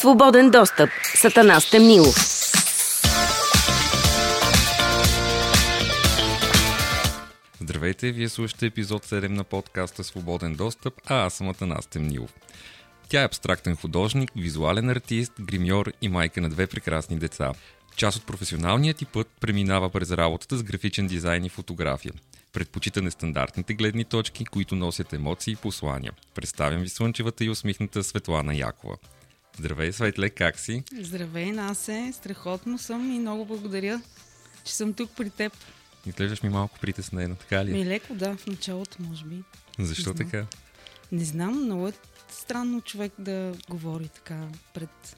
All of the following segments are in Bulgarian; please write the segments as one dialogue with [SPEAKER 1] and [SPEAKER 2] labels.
[SPEAKER 1] Свободен достъп. Сатана Стемнилов.
[SPEAKER 2] Здравейте, вие слушате епизод 7 на подкаста Свободен достъп, а аз съм Атанас Темнилов. Тя е абстрактен художник, визуален артист, гримьор и майка на две прекрасни деца. Част от професионалният ти път преминава през работата с графичен дизайн и фотография. Предпочита нестандартните гледни точки, които носят емоции и послания. Представям ви слънчевата и усмихната Светлана Якова. Здравей, Светле, как си?
[SPEAKER 3] Здравей, Насе. Страхотно съм и много благодаря, че съм тук при теб.
[SPEAKER 2] Изглеждаш ми малко притеснена, така ли?
[SPEAKER 3] Ми леко, да, в началото, може би.
[SPEAKER 2] Защо
[SPEAKER 3] Не
[SPEAKER 2] така?
[SPEAKER 3] Не знам, много е странно човек да говори така пред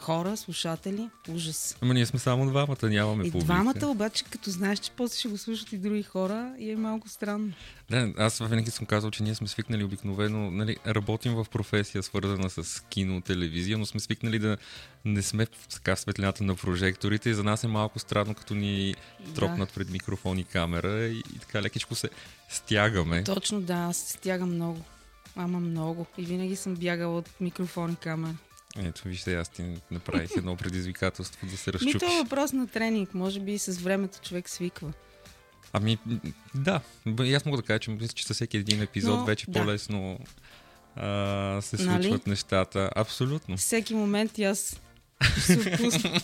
[SPEAKER 3] хора, слушатели. Ужас.
[SPEAKER 2] Ама ние сме само двамата, нямаме
[SPEAKER 3] И
[SPEAKER 2] публика.
[SPEAKER 3] двамата обаче, като знаеш, че после ще го слушат и други хора, и е малко странно.
[SPEAKER 2] Да, аз винаги съм казал, че ние сме свикнали обикновено, нали, работим в професия свързана с кино, телевизия, но сме свикнали да не сме в така светлината на прожекторите и за нас е малко странно, като ни тропнат пред микрофон и камера и, и така лекичко се стягаме.
[SPEAKER 3] Точно да, аз се стягам много. Ама много. И винаги съм бягала от микрофон и камера.
[SPEAKER 2] Ето, вижте, аз ти направих едно предизвикателство да се
[SPEAKER 3] Ми
[SPEAKER 2] разчупиш.
[SPEAKER 3] то е въпрос на тренинг. Може би и с времето човек свиква.
[SPEAKER 2] Ами, да, аз мога да кажа, че мисля, че със всеки един епизод
[SPEAKER 3] Но,
[SPEAKER 2] вече
[SPEAKER 3] да.
[SPEAKER 2] по-лесно а, се
[SPEAKER 3] Нали?
[SPEAKER 2] случват нещата. Абсолютно.
[SPEAKER 3] Всеки момент и аз се отпусна.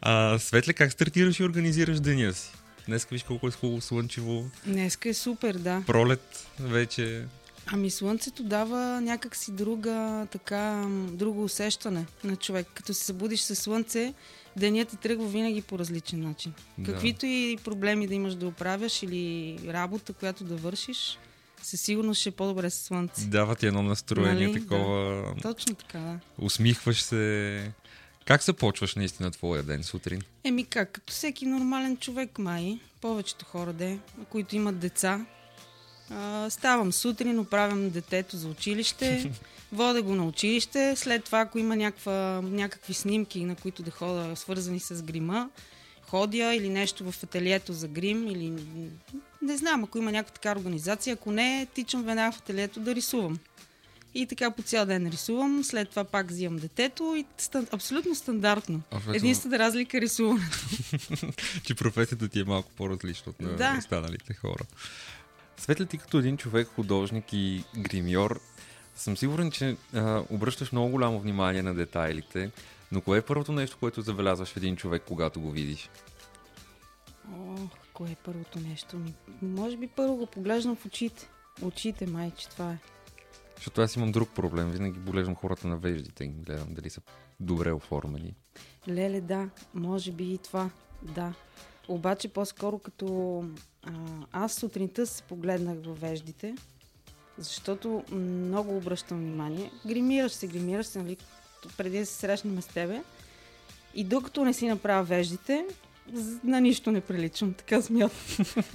[SPEAKER 2] А, Светле, как стартираш и организираш деня си? Днес виж колко е хубаво слънчево,
[SPEAKER 3] Днеска е супер, да.
[SPEAKER 2] пролет вече.
[SPEAKER 3] Ами слънцето дава някакси друга, така, друго усещане на човек. Като се събудиш със слънце, денят ти тръгва винаги по различен начин.
[SPEAKER 2] Да.
[SPEAKER 3] Каквито и проблеми да имаш да оправяш или работа, която да вършиш, със сигурност ще е по-добре с слънце.
[SPEAKER 2] Дава ти едно настроение,
[SPEAKER 3] Нали?
[SPEAKER 2] такова.
[SPEAKER 3] Точно така, да.
[SPEAKER 2] Усмихваш се. Как започваш наистина твоя ден сутрин?
[SPEAKER 3] Еми как, като всеки нормален човек, май, повечето хора де, които имат деца, а, ставам сутрин, оправям детето за училище, вода го на училище, след това, ако има някаква, някакви снимки, на които да хода, свързани с грима, ходя или нещо в ателието за грим, или не знам, ако има някаква така организация, ако не, тичам веднага в ателието да рисувам. И така по цял ден рисувам, след това пак взимам детето и стан, абсолютно стандартно.
[SPEAKER 2] Абсолютно.
[SPEAKER 3] Единствената разлика е рисуването.
[SPEAKER 2] Че професията ти е малко по-различна от на
[SPEAKER 3] Да.
[SPEAKER 2] останалите хора. Светле, ти като един човек, художник и гримьор, съм сигурен, че а, обръщаш много голямо внимание на детайлите, но кое е първото нещо, което забелязваш в един човек, когато го видиш?
[SPEAKER 3] Ох, кое е първото нещо ми? Може би първо го поглеждам в очите. Очите, майче, това е.
[SPEAKER 2] Защото аз имам друг проблем. Винаги болеждам хората на веждите и гледам дали са добре оформени.
[SPEAKER 3] Леле, да, може би и това, да. Обаче по-скоро като а, аз сутринта се погледнах във веждите, защото много обръщам внимание. Гримираш се, гримираш се, нали, преди да се срещнем с тебе. И докато не си направя веждите, на нищо не приличам, така смятам.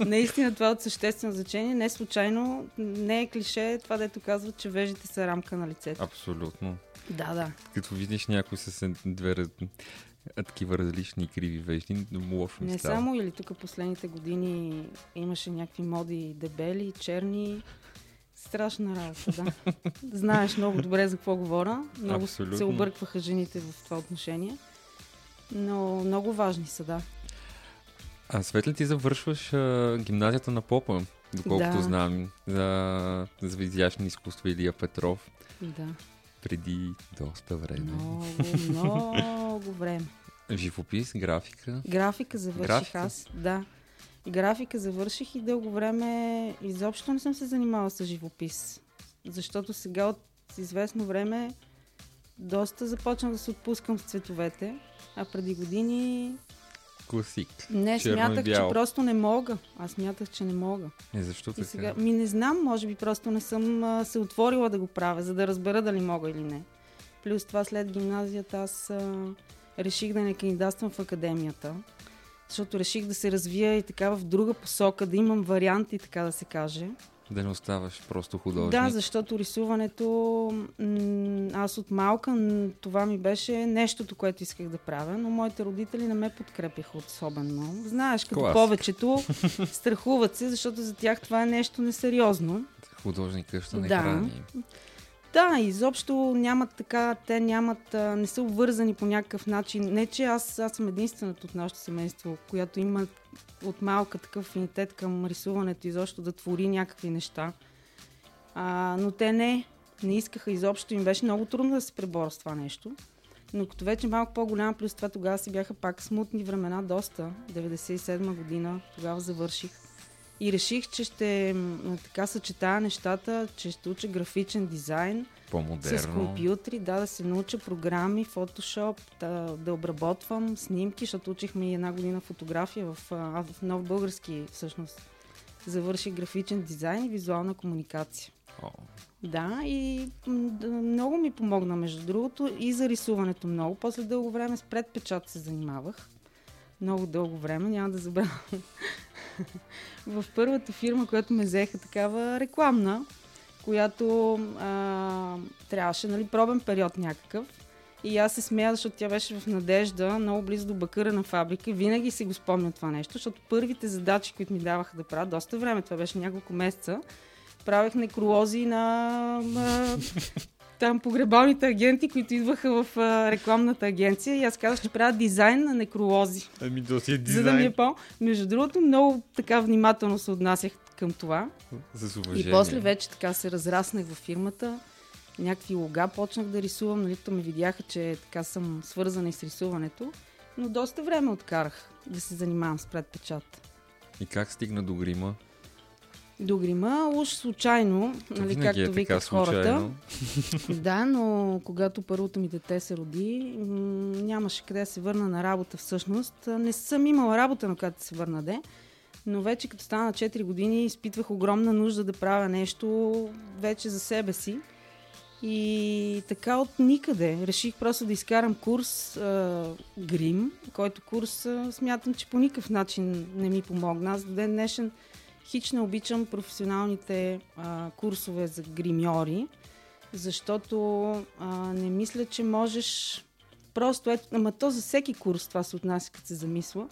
[SPEAKER 3] Наистина това е от съществено значение. Не случайно, не е клише това, дето казват, че веждите са рамка на лицето.
[SPEAKER 2] Абсолютно.
[SPEAKER 3] Да, да.
[SPEAKER 2] Като видиш някой с е- две а, такива различни криви вежди, лошо
[SPEAKER 3] Не
[SPEAKER 2] става.
[SPEAKER 3] само или тук последните години имаше някакви моди дебели, черни. Страшна работа, да. Знаеш много добре за какво говоря. Много
[SPEAKER 2] Абсолютно.
[SPEAKER 3] се объркваха жените в това отношение. Но много важни са, да.
[SPEAKER 2] А Светле, ти завършваш а, гимназията на Попа, доколкото
[SPEAKER 3] Да.
[SPEAKER 2] знам, за, за изящни изкуства Илия Петров,
[SPEAKER 3] Да.
[SPEAKER 2] Преди доста време.
[SPEAKER 3] Много, много време.
[SPEAKER 2] Живопис, графика.
[SPEAKER 3] Графика завърших
[SPEAKER 2] Графика?
[SPEAKER 3] аз. Да. Графика завърших и дълго време изобщо не съм се занимавала с живопис. Защото сега от известно време доста започнах да се отпускам с цветовете, а преди години
[SPEAKER 2] Класик.
[SPEAKER 3] не
[SPEAKER 2] и
[SPEAKER 3] смятах, че просто не мога. Аз смятах, че не мога.
[SPEAKER 2] Е, защо
[SPEAKER 3] И
[SPEAKER 2] така?
[SPEAKER 3] сега, ми не знам, може би просто не съм а, се отворила да го правя, за да разбера дали мога или не. Плюс това след гимназията аз а, реших да не кандидатствам в академията, защото реших да се развия и така в друга посока, да имам варианти, така да се каже.
[SPEAKER 2] Да не оставаш просто художник.
[SPEAKER 3] Да, защото рисуването, аз от малка, това ми беше нещото, което исках да правя, но моите родители не ме подкрепяха особено. Знаеш, като
[SPEAKER 2] Класик.
[SPEAKER 3] повечето, страхуват се, защото за тях това е нещо несериозно.
[SPEAKER 2] Художника ще не
[SPEAKER 3] Да.
[SPEAKER 2] храни.
[SPEAKER 3] Да, изобщо нямат така, те нямат, а, не са обвързани по някакъв начин. Не, че аз, аз съм единствената от нашето семейство, която има от малка такъв афинитет към рисуването, изобщо да твори някакви неща. А, но те не, не искаха изобщо. Им беше много трудно да се преборят с това нещо. Но като вече малко по-голяма, плюс това тогава си бяха пак смутни времена, доста. 97 година, тогава завърших. И реших, че ще така съчетая нещата, че ще уча графичен дизайн с
[SPEAKER 2] По-модерно.
[SPEAKER 3] компютри, да, да се науча програми, фотошоп, да, да обработвам снимки, защото учихме и една година фотография в, в нов български всъщност. Завърших графичен дизайн и визуална комуникация.
[SPEAKER 2] О,
[SPEAKER 3] Да, и много ми помогна, между другото, и за рисуването много. После дълго време с предпечат се занимавах. Много дълго време, няма да забравя. в първата фирма, която ме взеха такава рекламна, която а, трябваше, нали, пробен период някакъв. И аз се смея, защото тя беше в Надежда, много близо до бакъра на фабрика. Винаги си го спомня това нещо, защото първите задачи, които ми даваха да правя, доста време, това беше няколко месеца, правех некролози на, на там погребалните агенти, които идваха в а, рекламната агенция. И аз казах, че правя дизайн на некролози.
[SPEAKER 2] Ами то си е
[SPEAKER 3] За да ми е по... Между другото, много така внимателно се отнасях към това.
[SPEAKER 2] С уважение.
[SPEAKER 3] И после вече така се разраснах във фирмата. Някакви лога почнах да рисувам, нали, то ме видяха, че така съм свързана и с рисуването. Но доста време откарах да се занимавам с предпечат.
[SPEAKER 2] И как стигна до грима?
[SPEAKER 3] До грима, уж случайно, нали, както
[SPEAKER 2] е
[SPEAKER 3] викат хората. Да, но когато първото ми дете се роди, м- нямаше къде да се върна на работа всъщност. Не съм имала работа, на която да се върна де. Но вече като стана на 4 години, изпитвах огромна нужда да правя нещо вече за себе си. И така от никъде реших просто да изкарам курс а, грим, който курс а, смятам, че по никакъв начин не ми помогна. Аз до ден днешен хич не обичам професионалните а, курсове за гримьори, защото а, не мисля, че можеш просто, ето, ама то за всеки курс това се отнася, като се замисла.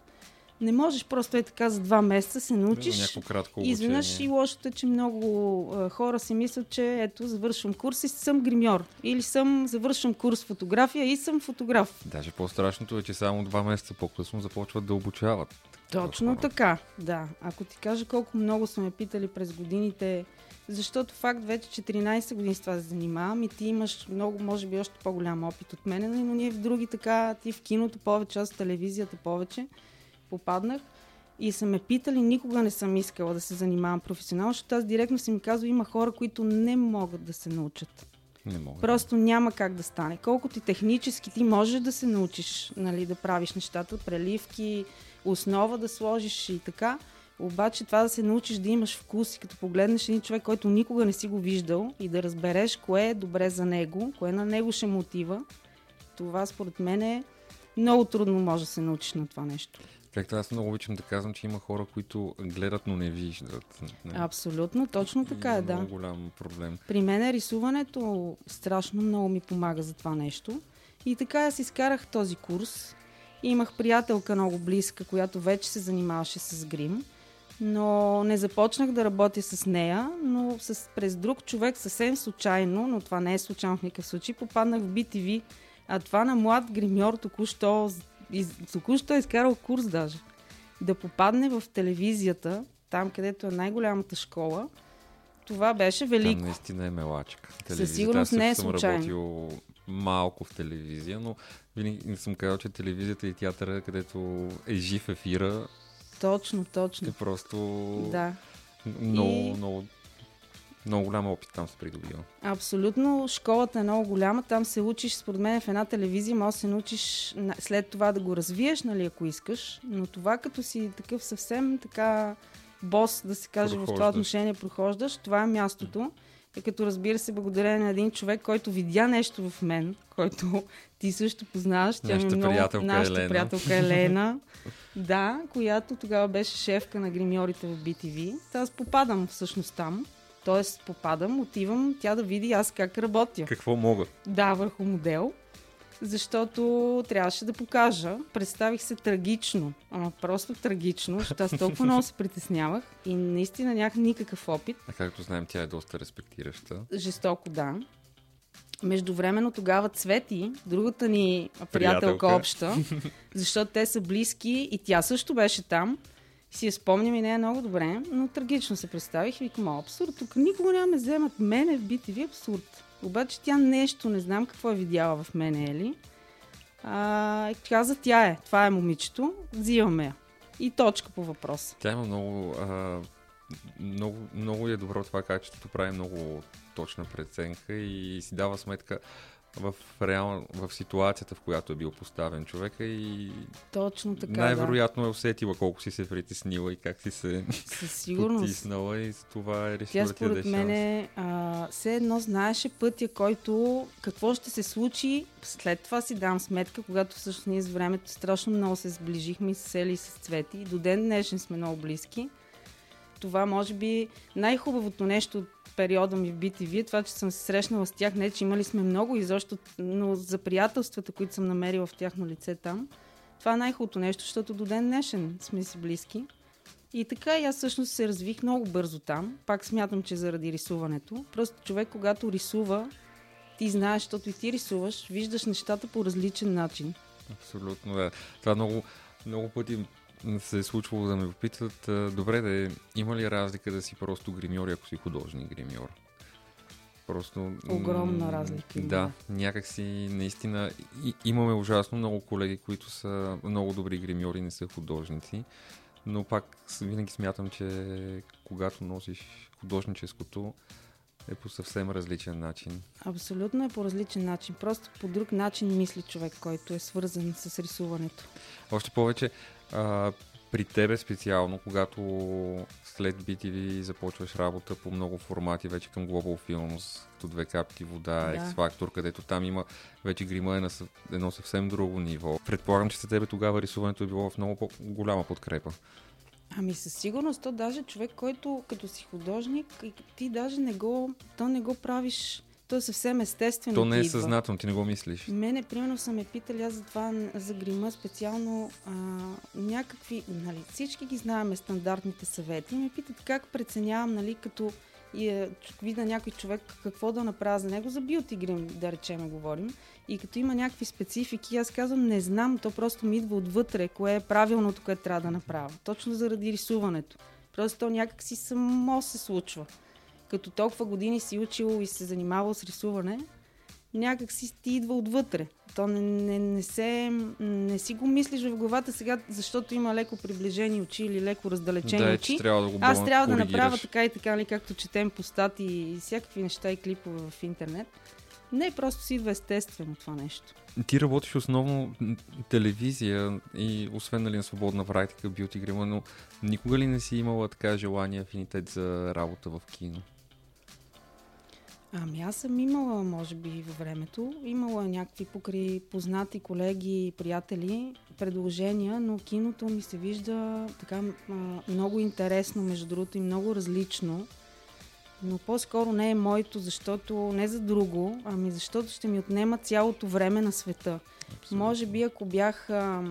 [SPEAKER 3] Не можеш просто е така за два месеца се научиш.
[SPEAKER 2] Някакво кратко
[SPEAKER 3] И изведнъж и лошото е, че много а, хора си мислят, че ето, завършвам курс и съм гримьор. Или съм, завършвам курс фотография и съм фотограф.
[SPEAKER 2] Даже по-страшното е, че само два месеца по-късно започват да обучават.
[SPEAKER 3] Точно така, да. Ако ти кажа колко много са ме питали през годините, защото факт вече 14 години с това се занимавам и ти имаш много, може би, още по-голям опит от мен, но ние в други така, ти в киното повече, аз в телевизията повече попаднах и са ме питали, никога не съм искала да се занимавам професионално, защото аз директно си ми казва, има хора, които не могат да се научат.
[SPEAKER 2] Не мога.
[SPEAKER 3] Просто няма как да стане. Колкото и технически ти можеш да се научиш нали, да правиш нещата, преливки, основа да сложиш и така, обаче това да се научиш да имаш вкус и като погледнеш един човек, който никога не си го виждал и да разбереш кое е добре за него, кое на него ще мотива, това според мен е много трудно може да се научиш на това нещо.
[SPEAKER 2] Както аз много обичам да казвам, че има хора, които гледат, но не виждат. Не.
[SPEAKER 3] Абсолютно, точно така е,
[SPEAKER 2] И
[SPEAKER 3] да.
[SPEAKER 2] Много голям проблем.
[SPEAKER 3] При мен рисуването страшно много ми помага за това нещо. И така аз изкарах този курс. Имах приятелка много близка, която вече се занимаваше с грим. Но не започнах да работя с нея, но с, през друг човек съвсем случайно, но това не е случайно в никакъв случай, попаднах в BTV, а това на млад гримьор току-що, из, току-що е изкарал курс даже. Да попадне в телевизията, там където е най-голямата школа, това беше велико.
[SPEAKER 2] Там наистина е мелачка.
[SPEAKER 3] Със сигурност не е
[SPEAKER 2] също съм
[SPEAKER 3] случайно.
[SPEAKER 2] работил малко в телевизия, но винаги не съм казал, че телевизията и театъра, където е жив ефира,
[SPEAKER 3] Точно,
[SPEAKER 2] е
[SPEAKER 3] точно.
[SPEAKER 2] просто
[SPEAKER 3] Да,
[SPEAKER 2] много,
[SPEAKER 3] И-
[SPEAKER 2] много, много голям опит там се придобива.
[SPEAKER 3] абсолютно. Школата е много голяма. Там се учиш, според мен, в една телевизия може да се научиш на- след това да го развиеш, нали, ако искаш. Но това като си такъв съвсем така бос, да се каже, в това отношение прохождаш, това е мястото. И като разбира се, благодарение на един човек, който видя нещо в мен, който ти също познаваш. Тя ми е
[SPEAKER 2] Нашата
[SPEAKER 3] много...
[SPEAKER 2] приятелка
[SPEAKER 3] Нашата
[SPEAKER 2] Елена.
[SPEAKER 3] приятелка Елена. да, която тогава беше шефка на гримьорите в BTV. Та аз попадам всъщност там. Тоест попадам, отивам тя да види аз как работя.
[SPEAKER 2] Какво мога?
[SPEAKER 3] Да, върху модел. Защото трябваше да покажа. Представих се трагично. Ама просто трагично, защото аз толкова много се притеснявах и наистина нямах никакъв опит.
[SPEAKER 2] А както знаем, тя е доста респектираща.
[SPEAKER 3] Жестоко, да. Междувременно тогава Цвети, другата ни приятелка,
[SPEAKER 2] Приятелка.
[SPEAKER 3] обща, защото те са близки и тя също беше там. Си я спомням и нея много добре, но трагично се представих и викам, «О, абсурд, тук никога няма ме вземат мене в BTV, абсурд. Обаче тя нещо, не знам какво е видяла в мене, Ели. А, каза, тя е, това е момичето, взимаме я. И точка по въпроса.
[SPEAKER 2] Тя има много, а, много, много е добро това качеството, прави много точна преценка и си дава сметка в, реал, в ситуацията, в която е бил поставен човека и
[SPEAKER 3] Точно така,
[SPEAKER 2] най-вероятно е усетила колко си се притеснила и как си се
[SPEAKER 3] да. Със сигурност.
[SPEAKER 2] потиснала и за това е
[SPEAKER 3] Тя
[SPEAKER 2] решила да даде
[SPEAKER 3] според
[SPEAKER 2] шанс.
[SPEAKER 3] мен а, все едно знаеше пътя, който какво ще се случи. След това си дам сметка, когато всъщност ние с времето страшно много се сближихме и с Сели и с Цвети. И до ден днешен сме много близки. Това може би най-хубавото нещо от периода ми в BTV е това, че съм се срещнала с тях. Не, че имали сме много изобщо, но за приятелствата, които съм намерила в тяхно лице там, това е най-хубавото нещо, защото до ден днешен сме си близки. И така и аз всъщност се развих много бързо там. Пак смятам, че заради рисуването. Просто човек, когато рисува, ти знаеш, защото и ти рисуваш, виждаш нещата по различен начин.
[SPEAKER 2] Абсолютно, да. Това много, много пъти се е случвало да ме попитат, добре да е, има ли разлика да си просто гримьор ако си художник гримьор? Просто...
[SPEAKER 3] Огромна разлика
[SPEAKER 2] Да, някакси наистина и, имаме ужасно много колеги, които са много добри гримьори, не са художници, но пак винаги смятам, че когато носиш художническото е по съвсем различен начин.
[SPEAKER 3] Абсолютно е по различен начин. Просто по друг начин мисли човек, който е свързан с рисуването.
[SPEAKER 2] Още повече, а, при тебе специално, когато след BTV започваш работа по много формати, вече към Global Films, като две капки вода,
[SPEAKER 3] Да.
[SPEAKER 2] X Factor, където там има вече грима е на съв- едно съвсем друго ниво. Предполагам, че за тебе тогава рисуването е било в много по-голяма подкрепа.
[SPEAKER 3] Ами със сигурност, то даже човек, който като си художник, ти даже не го, то не го правиш, то е съвсем естествено.
[SPEAKER 2] То не е съзнателно, ти не го мислиш.
[SPEAKER 3] Мене, примерно, са ме питали аз за това, за грима специално а, някакви, нали, всички ги знаеме стандартните съвети. И ме питат как преценявам, нали, като и, е, видя някой човек какво да направя за него, за бюти грим, да речеме, говорим. И като има някакви специфики, аз казвам, не знам, то просто ми идва отвътре, кое е правилното, което трябва да направя. Точно заради рисуването. Просто то някак си само се случва. Като толкова години си учил и се занимавал с рисуване, някак си ти идва отвътре. То не, не, не, се, не си го мислиш в главата сега, защото има леко приближени очи или леко раздалечени
[SPEAKER 2] да, е,
[SPEAKER 3] очи.
[SPEAKER 2] трябва да го
[SPEAKER 3] Аз трябва да направя така и така, нали, както четем по стати и всякакви неща и клипове в интернет. Не, просто си идва естествено това нещо.
[SPEAKER 2] Ти работиш основно телевизия и освен нали, на свободна практика, бюти грима, но никога ли не си имала така желание, афинитет за работа в кино?
[SPEAKER 3] Ами аз съм имала, може би, във времето. Имала някакви покрай познати колеги и приятели предложения, но киното ми се вижда така много интересно, между другото, и много различно. Но по-скоро не е моето, защото не за друго, ами защото ще ми отнема цялото време на света. Може би ако бях а,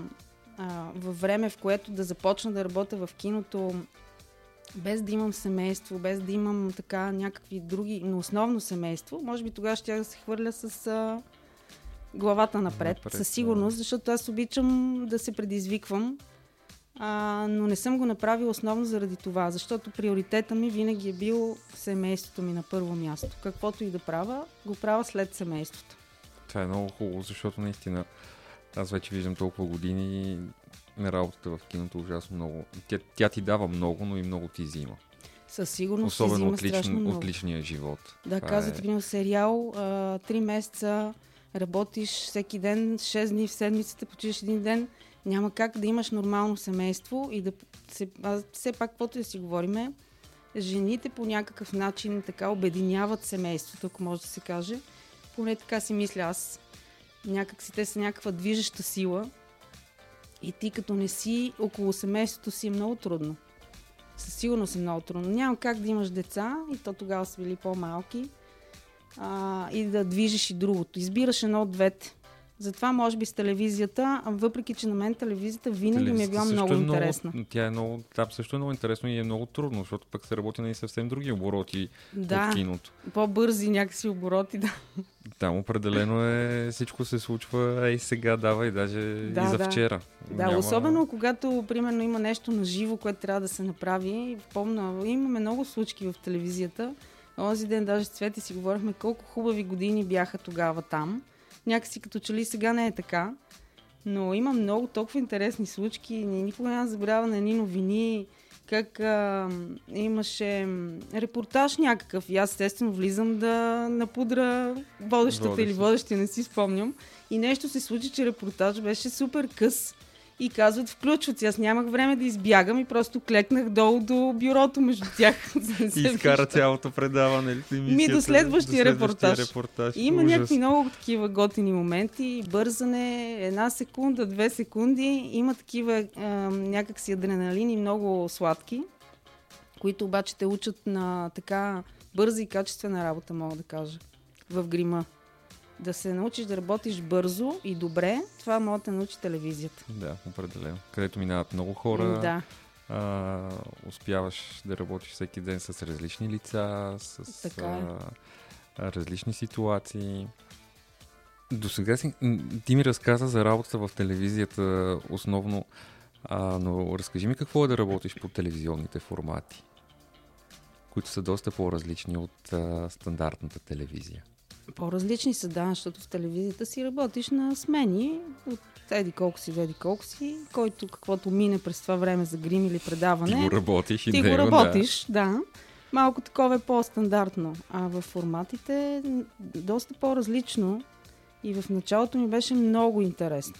[SPEAKER 3] а, във време, в което да започна да работя в киното, без да имам семейство, без да имам така някакви други, но основно семейство, може би тогава ще я да се хвърля с а, главата напред,
[SPEAKER 2] Напред,
[SPEAKER 3] със сигурност, защото аз обичам да се предизвиквам, а, но не съм го направила основно заради това, защото приоритета ми винаги е бил семейството ми на първо място. Каквото и да правя, го правя след семейството.
[SPEAKER 2] Това е много хубаво, защото наистина аз вече виждам толкова години работата в киното ужасно много. Тя, тя ти дава много, но и много ти взима.
[SPEAKER 3] Със сигурност си
[SPEAKER 2] Особено
[SPEAKER 3] взима
[SPEAKER 2] от, личн,
[SPEAKER 3] страшно много.
[SPEAKER 2] от личния живот.
[SPEAKER 3] Да,
[SPEAKER 2] Това
[SPEAKER 3] казвате,
[SPEAKER 2] е-
[SPEAKER 3] примерно, сериал, а, три месеца, работиш всеки ден, 6 дни в седмицата, почиваш един ден, няма как да имаш нормално семейство и да се, а, все пак, каквото да си говориме, жените по някакъв начин така обединяват семейството, ако може да се каже. Поне така си мисля аз. Някак си те са някаква движеща сила и ти като не си около семейството си е много трудно. Със сигурност е много трудно. Няма как да имаш деца и то тогава са били по-малки а, и да движиш и другото. Избираш едно от двете. Затова може би с телевизията, въпреки че на мен телевизията винаги ми е била много
[SPEAKER 2] също
[SPEAKER 3] интересна.
[SPEAKER 2] Много, тя е много, там също е много интересно и е много трудно, защото пък се работи на и съвсем други обороти
[SPEAKER 3] Да,
[SPEAKER 2] от киното.
[SPEAKER 3] по-бързи някакси обороти, да.
[SPEAKER 2] Там определено е, всичко се случва ей сега, дава и даже
[SPEAKER 3] Да,
[SPEAKER 2] и за
[SPEAKER 3] да.
[SPEAKER 2] вчера.
[SPEAKER 3] Да, особено когато, примерно, има нещо на живо, което трябва да се направи. Помна, имаме много случки в телевизията. Онзи ден даже с Цвети си говорихме колко хубави години бяха тогава там. Някакси като че ли сега не е така. Но има много толкова интересни случки. Ни- Никога няма забравя на едни новини, как а, имаше репортаж някакъв. И аз естествено влизам да напудра водещата
[SPEAKER 2] Водеща.
[SPEAKER 3] или водещия, не си спомням. И нещо се случи, че репортаж беше супер къс. И казват, включват. Аз нямах време да избягам и просто клекнах долу до бюрото между тях.
[SPEAKER 2] И изкара цялото предаване. Ли,
[SPEAKER 3] Ми, до следващия репортаж.
[SPEAKER 2] репортаж.
[SPEAKER 3] И Има
[SPEAKER 2] Ужас.
[SPEAKER 3] някакви много такива готини моменти, бързане, една секунда, две секунди. Има такива а, някакси адреналини, много сладки, които обаче те учат на така бърза и качествена работа, мога да кажа, в грима. Да се научиш да работиш бързо и добре, това може да научи телевизията.
[SPEAKER 2] Да, определено. Където минават много хора.
[SPEAKER 3] Да,
[SPEAKER 2] а, успяваш да работиш всеки ден с различни лица, с
[SPEAKER 3] Така е.
[SPEAKER 2] а, а, различни ситуации. До сега си, ти ми разказа за работата в телевизията основно, а, но разкажи ми какво е да работиш по телевизионните формати, които са доста по-различни от а, стандартната телевизия.
[SPEAKER 3] По-различни са, да, защото в телевизията си работиш на смени от еди колко си, еди колко си, който каквото мине през това време за грим или предаване.
[SPEAKER 2] Ти го работиш и
[SPEAKER 3] ти го
[SPEAKER 2] него,
[SPEAKER 3] работиш, да. Малко такова е по-стандартно. А в форматите доста по-различно. И в началото ми беше много интересно.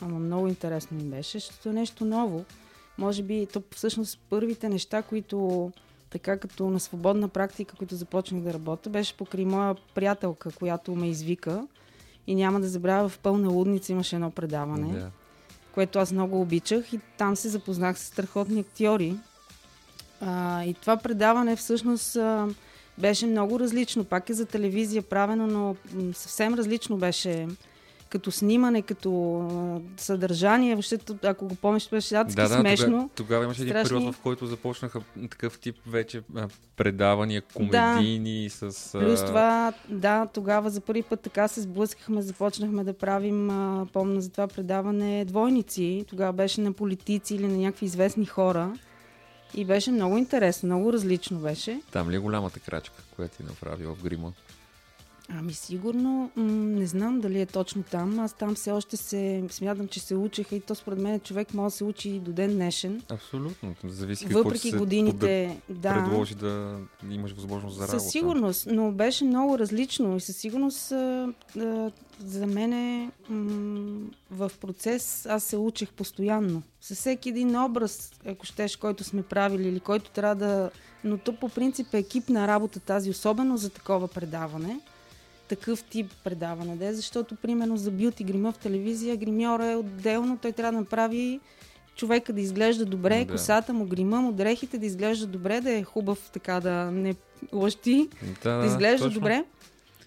[SPEAKER 3] Ама много интересно ми беше, защото е нещо ново. Може би, то всъщност първите неща, които така като на свободна практика, които започнах да работя, беше покрай моя приятелка, която ме извика. И няма да забравя, в пълна лудница имаше едно предаване
[SPEAKER 2] Да.
[SPEAKER 3] което аз много обичах и там се запознах с страхотни актьори. А, и това предаване всъщност а, беше много различно. Пак е за телевизия правено, но съвсем различно беше като снимане, като съдържание. Въобще, ако го помниш, беше адски
[SPEAKER 2] Да, да,
[SPEAKER 3] смешно.
[SPEAKER 2] Тогава, тогава имаше един
[SPEAKER 3] Страшни.
[SPEAKER 2] период, в който започнаха такъв тип вече предавания, комедийни с... а,
[SPEAKER 3] Плюс това, да, тогава за първи път така се сблъскахме, започнахме да правим, а, помня за това предаване, двойници. Тогава беше на политици или на някакви известни хора. И беше много интересно, много различно беше.
[SPEAKER 2] Там ли е голямата крачка, която ти направи в грима?
[SPEAKER 3] Ами сигурно, м- не знам дали е точно там. Аз там все още се смятам, че се учеха и то според мен човек може да се учи и до ден днешен.
[SPEAKER 2] Абсолютно. Зависи какво
[SPEAKER 3] Въпреки
[SPEAKER 2] се
[SPEAKER 3] годините, да.
[SPEAKER 2] предложи да имаш възможност за работа.
[SPEAKER 3] Със сигурност, но беше много различно и със сигурност а, а, за мен е, м- в процес аз се учих постоянно. Със всеки един образ, ако щеш, който сме правили или който трябва да... Но то по принцип е екипна работа тази, особено за такова предаване. Такъв тип предаване, да е, защото примерно за бюти грима в телевизия, гримьора е отделно, той трябва да направи човека да изглежда добре,
[SPEAKER 2] Да.
[SPEAKER 3] косата му, грима му, дрехите да изглежда добре, да е хубав така да не лъщи,
[SPEAKER 2] Да,
[SPEAKER 3] да изглежда
[SPEAKER 2] точно.
[SPEAKER 3] добре.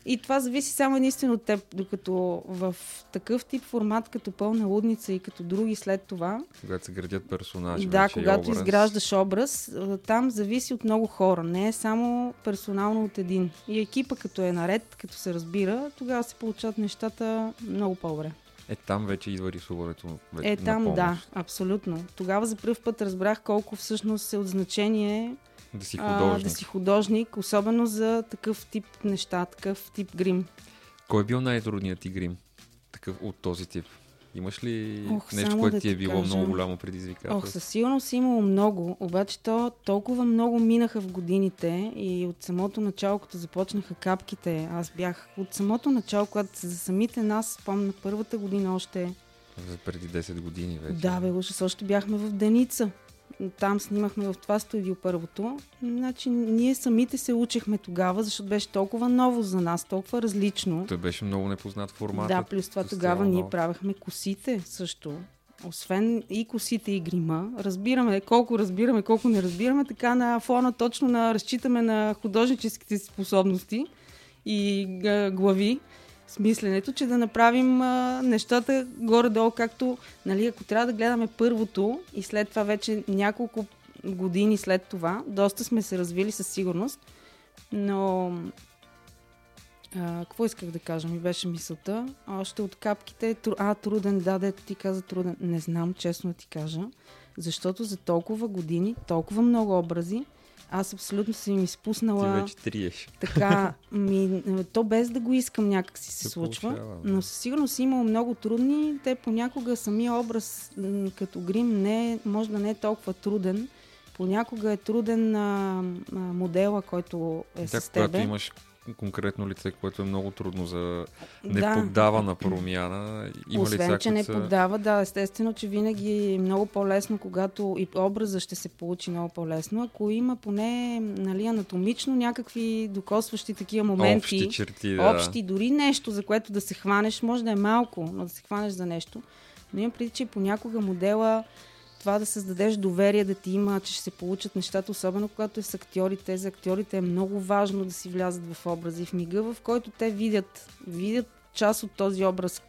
[SPEAKER 3] И това зависи само единствено от теб, докато в такъв тип формат, като пълна лудница и като други след това,
[SPEAKER 2] Когато се градят персонажи.
[SPEAKER 3] да,
[SPEAKER 2] вече и
[SPEAKER 3] когато
[SPEAKER 2] образ.
[SPEAKER 3] изграждаш образ, там зависи от много хора, не е само персонално от един. И екипа като е наред, като се разбира, тогава се получават нещата много по-добре.
[SPEAKER 2] Е, там вече идва рисуването. Вече
[SPEAKER 3] Е, там да, абсолютно. Тогава за първ път разбрах колко всъщност е от значение
[SPEAKER 2] Да си
[SPEAKER 3] а,
[SPEAKER 2] художник.
[SPEAKER 3] да си художник, особено за такъв тип неща, такъв тип грим.
[SPEAKER 2] Кой е бил най-трудният ти грим? Такъв от този тип? Имаш ли
[SPEAKER 3] Ох,
[SPEAKER 2] нещо, което
[SPEAKER 3] да
[SPEAKER 2] ти е било
[SPEAKER 3] кажа.
[SPEAKER 2] много голямо предизвикателство?
[SPEAKER 3] Ох, със сигурност имало много, обаче то толкова много минаха в годините и от самото начало, като започнаха капките, аз бях от самото начало, когато за самите нас, помня първата година още,
[SPEAKER 2] За преди 10 години вече.
[SPEAKER 3] да бе, ужас, още бяхме в Деница. Там снимахме в това студио първото. Значи ние самите се учихме тогава, защото беше толкова ново за нас, толкова различно.
[SPEAKER 2] Той беше много непознат формат.
[SPEAKER 3] Да, плюс това тогава ние правихме косите също. Освен и косите и грима, разбираме колко разбираме, колко не разбираме, така на фона точно на разчитаме на художническите си способности и глави. С мисленето, че да направим а, нещата горе-долу, както, нали, ако трябва да гледаме първото и след това вече няколко години след това, доста сме се развили със сигурност, но а, какво исках да кажа? Ми беше мисълта. Още от капките. А, труден, да, дето ти каза труден. Не знам, честно ти кажа. Защото за толкова години, толкова много образи, аз абсолютно съм изпуснала.
[SPEAKER 2] Ти вече триеш.
[SPEAKER 3] Така, ми, то без да го искам някак си се, се случва. Получава, да. Но със сигурност имало много трудни. Те понякога самия образ като грим не, може да не е толкова труден. Понякога е труден а, а, модела, който е да, с тебе.
[SPEAKER 2] Когато имаш конкретно лице, което е много трудно за не да. поддава на промяна.
[SPEAKER 3] Има Освен, лица, че не са... поддава, да, естествено, че винаги е много по-лесно, когато и образа ще се получи много по-лесно, ако има поне нали, анатомично някакви докосващи такива моменти.
[SPEAKER 2] Общи черти, да.
[SPEAKER 3] Общи, дори нещо, за което да се хванеш, може да е малко, но да се хванеш за нещо. Но имам преди, че понякога модела това да създадеш доверие да ти има, че ще се получат нещата, особено когато е с актьорите. За актьорите е много важно да си влязат в образи. В мига, в който те видят, видят част от този образ,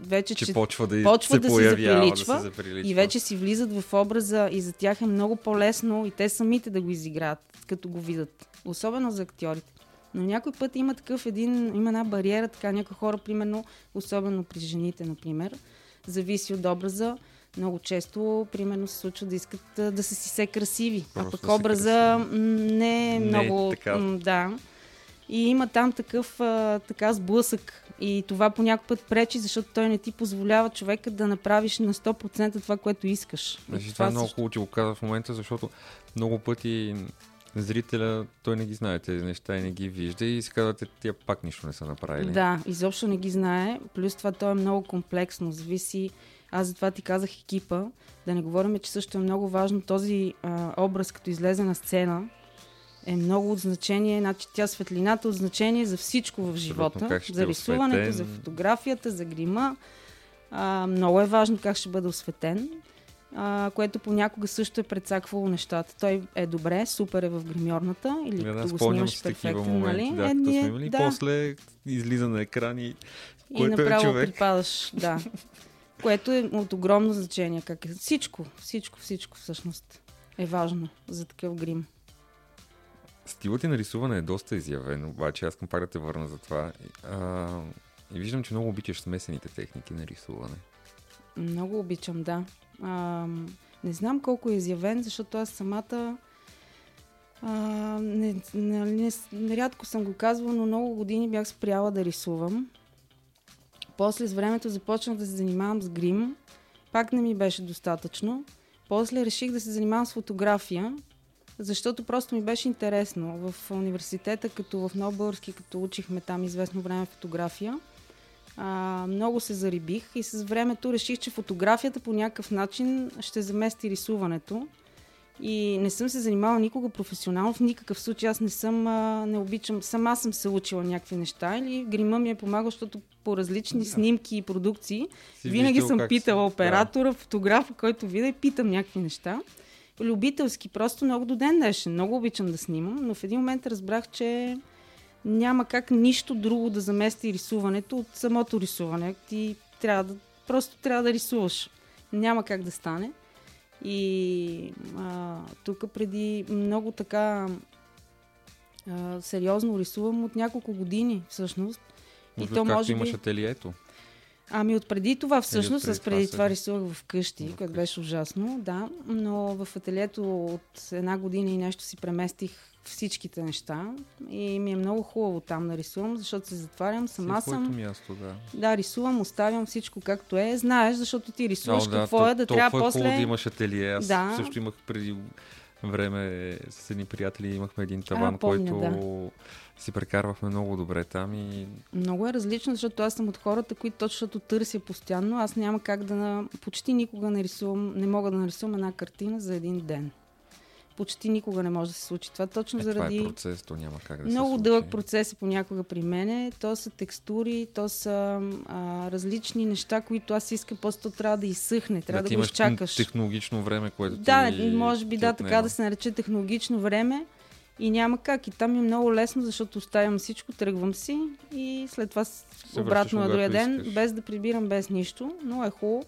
[SPEAKER 3] вече,
[SPEAKER 2] че, че почва да,
[SPEAKER 3] почва
[SPEAKER 2] се,
[SPEAKER 3] да,
[SPEAKER 2] появява,
[SPEAKER 3] се
[SPEAKER 2] да се заприличва
[SPEAKER 3] и вече си влизат в образа и за тях е много по-лесно и те самите да го изиграят, като го видят. Особено за актьорите. Но някой път има такъв един, има една бариера, така някои хора, примерно, особено при жените, например, зависи от образа, много често, примерно, се случва да искат да са си се красиви, Просто а пък образа не е не, много... Така. Да. И има там такъв а, така сблъсък. И това по някой път пречи, защото той не ти позволява човека да направиш на 100% това, което искаш.
[SPEAKER 2] Значи, това, това е много хубаво ти го каза в момента, защото много пъти зрителя, той не ги знае тези неща и не ги вижда и се казвате, тия пак нищо не са направили.
[SPEAKER 3] Да, изобщо не ги знае. Плюс това то е много комплексно. Зависи аз затова ти казах екипа. Да не говорим, че също е много важно този а, образ, като излезе на сцена, е много от значение. Значи тя светлината от значение за всичко в живота. За е рисуването, осветен. за фотографията, за грима. А, много е важно как ще бъде осветен. А, което понякога също е предсаквало нещата. Той е добре, супер е в гримьорната или
[SPEAKER 2] да,
[SPEAKER 3] като го снимаш перфектно, нали?
[SPEAKER 2] Да, е, ние, сме, да. после излиза на екран и,
[SPEAKER 3] и е направо е човек. припадаш, да. което е от огромно значение. Как е. Всичко, всичко, всичко всъщност е важно за такъв грим.
[SPEAKER 2] Стилът ти на рисуване е доста изявен, обаче аз към пак да те върна за това. А, и виждам, че много обичаш смесените техники на рисуване.
[SPEAKER 3] Много обичам, да. А, не знам колко е изявен, защото аз самата а, не, не, не, нерядко съм го казвала, но много години бях спряла да рисувам. После с времето започнах да се занимавам с грим. Пак не ми беше достатъчно. После реших да се занимавам с фотография, защото просто ми беше интересно. В университета, като в Нов Български, като учихме там известно време фотография, а, много се зарибих и с времето реших, че фотографията по някакъв начин ще замести рисуването. И не съм се занимавала никога професионално, в никакъв случай аз не съм, а, не обичам, сама съм се учила някакви неща или грима ми е помагал, защото по различни да. снимки и продукции си винаги съм питала си. оператора, да. фотографа, който вида и питам някакви неща. Любителски, просто много до ден днешен, много обичам да снимам, но в един момент разбрах, че няма как нищо друго да замести рисуването от самото рисуване. Ти трябва да, просто трябва да рисуваш. Няма как да стане. И а, тук преди много така а, сериозно рисувам от няколко години всъщност.
[SPEAKER 2] Може и то може би... имаш ателието?
[SPEAKER 3] Ами от преди това всъщност, аз преди това, това рисувах вкъщи, okay. което беше ужасно, да, но в ателието от една година и нещо си преместих всичките неща и ми е много хубаво там да рисувам, защото се затварям, сама
[SPEAKER 2] си
[SPEAKER 3] съм.
[SPEAKER 2] място, да.
[SPEAKER 3] Да, рисувам, оставям всичко както е. Знаеш, защото ти рисуваш О, да, какво е, да
[SPEAKER 2] трябва
[SPEAKER 3] после...
[SPEAKER 2] Толкова е да имаш ателие. Аз да. също имах преди време с едни приятели, имахме един таван, а, помня, който да. си прекарвахме много добре там и...
[SPEAKER 3] Много е различно, защото аз съм от хората, които точно търся постоянно. Аз няма как да... Почти никога не рисувам, не мога да нарисувам една картина за един ден почти никога не може да се случи това, точно
[SPEAKER 2] е,
[SPEAKER 3] заради...
[SPEAKER 2] Това е процес, то няма как да
[SPEAKER 3] Много
[SPEAKER 2] се
[SPEAKER 3] дълъг процес е понякога при мене. То са текстури, то са а, различни неща, които аз искам, просто трябва да изсъхне, трябва да, да го изчакаш.
[SPEAKER 2] технологично време, което
[SPEAKER 3] Да,
[SPEAKER 2] ти,
[SPEAKER 3] може би да, така да се нарече технологично време. И няма как. И там е много лесно, защото оставям всичко, тръгвам си и след това
[SPEAKER 2] Се
[SPEAKER 3] обратно на другия ден,
[SPEAKER 2] искаш.
[SPEAKER 3] без да прибирам, без нищо, но е хубаво.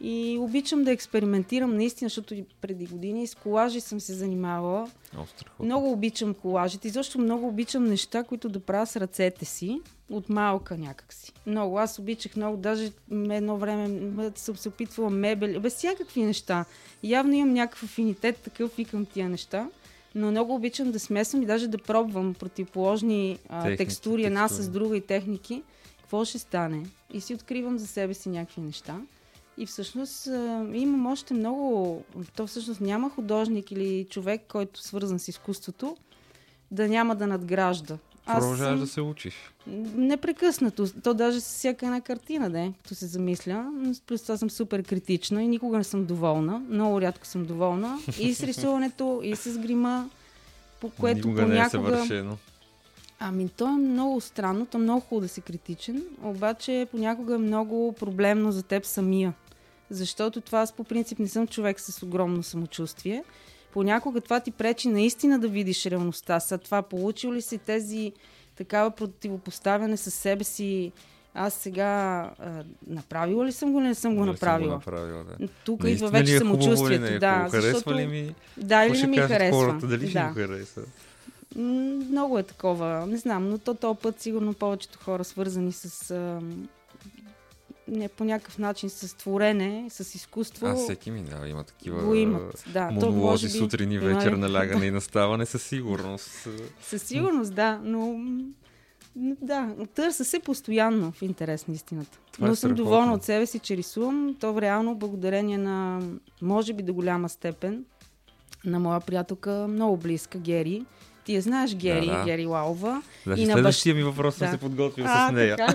[SPEAKER 3] И обичам да експериментирам наистина, защото и преди години с колажи съм се занимавала.
[SPEAKER 2] О.
[SPEAKER 3] Много обичам колажите и защо много обичам неща, които да правя с ръцете си, от малка някакси. Много. Аз обичах много, даже едно време съм се опитвала мебели, без всякакви неща. Явно имам някакъв афинитет, такъв викам тия неща. Но много обичам да смесвам и даже да пробвам противоположни а,
[SPEAKER 2] Техники,
[SPEAKER 3] текстури, една с друга и техники. Какво ще стане? И си откривам за себе си някакви неща. И всъщност имам още много... То всъщност няма художник или човек, който свързан с изкуството, да няма да надгражда.
[SPEAKER 2] Продължаваш
[SPEAKER 3] съм
[SPEAKER 2] да се учиш.
[SPEAKER 3] непрекъснато. То даже с всяка една картина, да, като се замисля. Плюс това съм супер критична и никога не съм доволна. Много рядко съм доволна. И с рисуването, и с грима, по което
[SPEAKER 2] Никога не е
[SPEAKER 3] понякога...
[SPEAKER 2] съвършено.
[SPEAKER 3] Ами, то е много странно, то е много хубаво да си критичен, обаче понякога е много проблемно за теб самия. Защото това аз по принцип не съм човек с огромно самочувствие. Понякога това ти пречи наистина да видиш реалността. Са това получил ли си тези такава противопоставяне с себе си? Аз сега а, направила ли съм го или не съм го
[SPEAKER 2] Дали съм
[SPEAKER 3] направила?
[SPEAKER 2] направила, да.
[SPEAKER 3] Тук идва
[SPEAKER 2] Наистина
[SPEAKER 3] вече
[SPEAKER 2] ли е хубаво или
[SPEAKER 3] самочувствието.
[SPEAKER 2] не е
[SPEAKER 3] да,
[SPEAKER 2] хубаво? Харесва
[SPEAKER 3] защото...
[SPEAKER 2] ли ми?
[SPEAKER 3] Да, или
[SPEAKER 2] ще
[SPEAKER 3] не ми харесва.
[SPEAKER 2] хората? Дали ще
[SPEAKER 3] да.
[SPEAKER 2] ми хареса?
[SPEAKER 3] Много е такова. Не знам, но то този път сигурно повечето хора свързани с а, не, по някакъв начин с творене, с изкуство.
[SPEAKER 2] А, всеки ми дава, има такива
[SPEAKER 3] го имат. Да,
[SPEAKER 2] монолози
[SPEAKER 3] би,
[SPEAKER 2] сутрин и вечер
[SPEAKER 3] ли?
[SPEAKER 2] налягане и наставане със сигурност.
[SPEAKER 3] Със сигурност, да, но да, търся се постоянно в интерес на истината.
[SPEAKER 2] Това е
[SPEAKER 3] но съм
[SPEAKER 2] страхотно.
[SPEAKER 3] доволна от себе си, че рисувам. То реално благодарение на, може би до голяма степен, на моя приятелка, много близка, Гери. Ти я знаеш, Гери,
[SPEAKER 2] да.
[SPEAKER 3] Гери Лаува.
[SPEAKER 2] Значи
[SPEAKER 3] И на
[SPEAKER 2] следващия ми въпрос съм
[SPEAKER 3] Да.
[SPEAKER 2] се подготвил
[SPEAKER 3] А,
[SPEAKER 2] с нея.
[SPEAKER 3] така?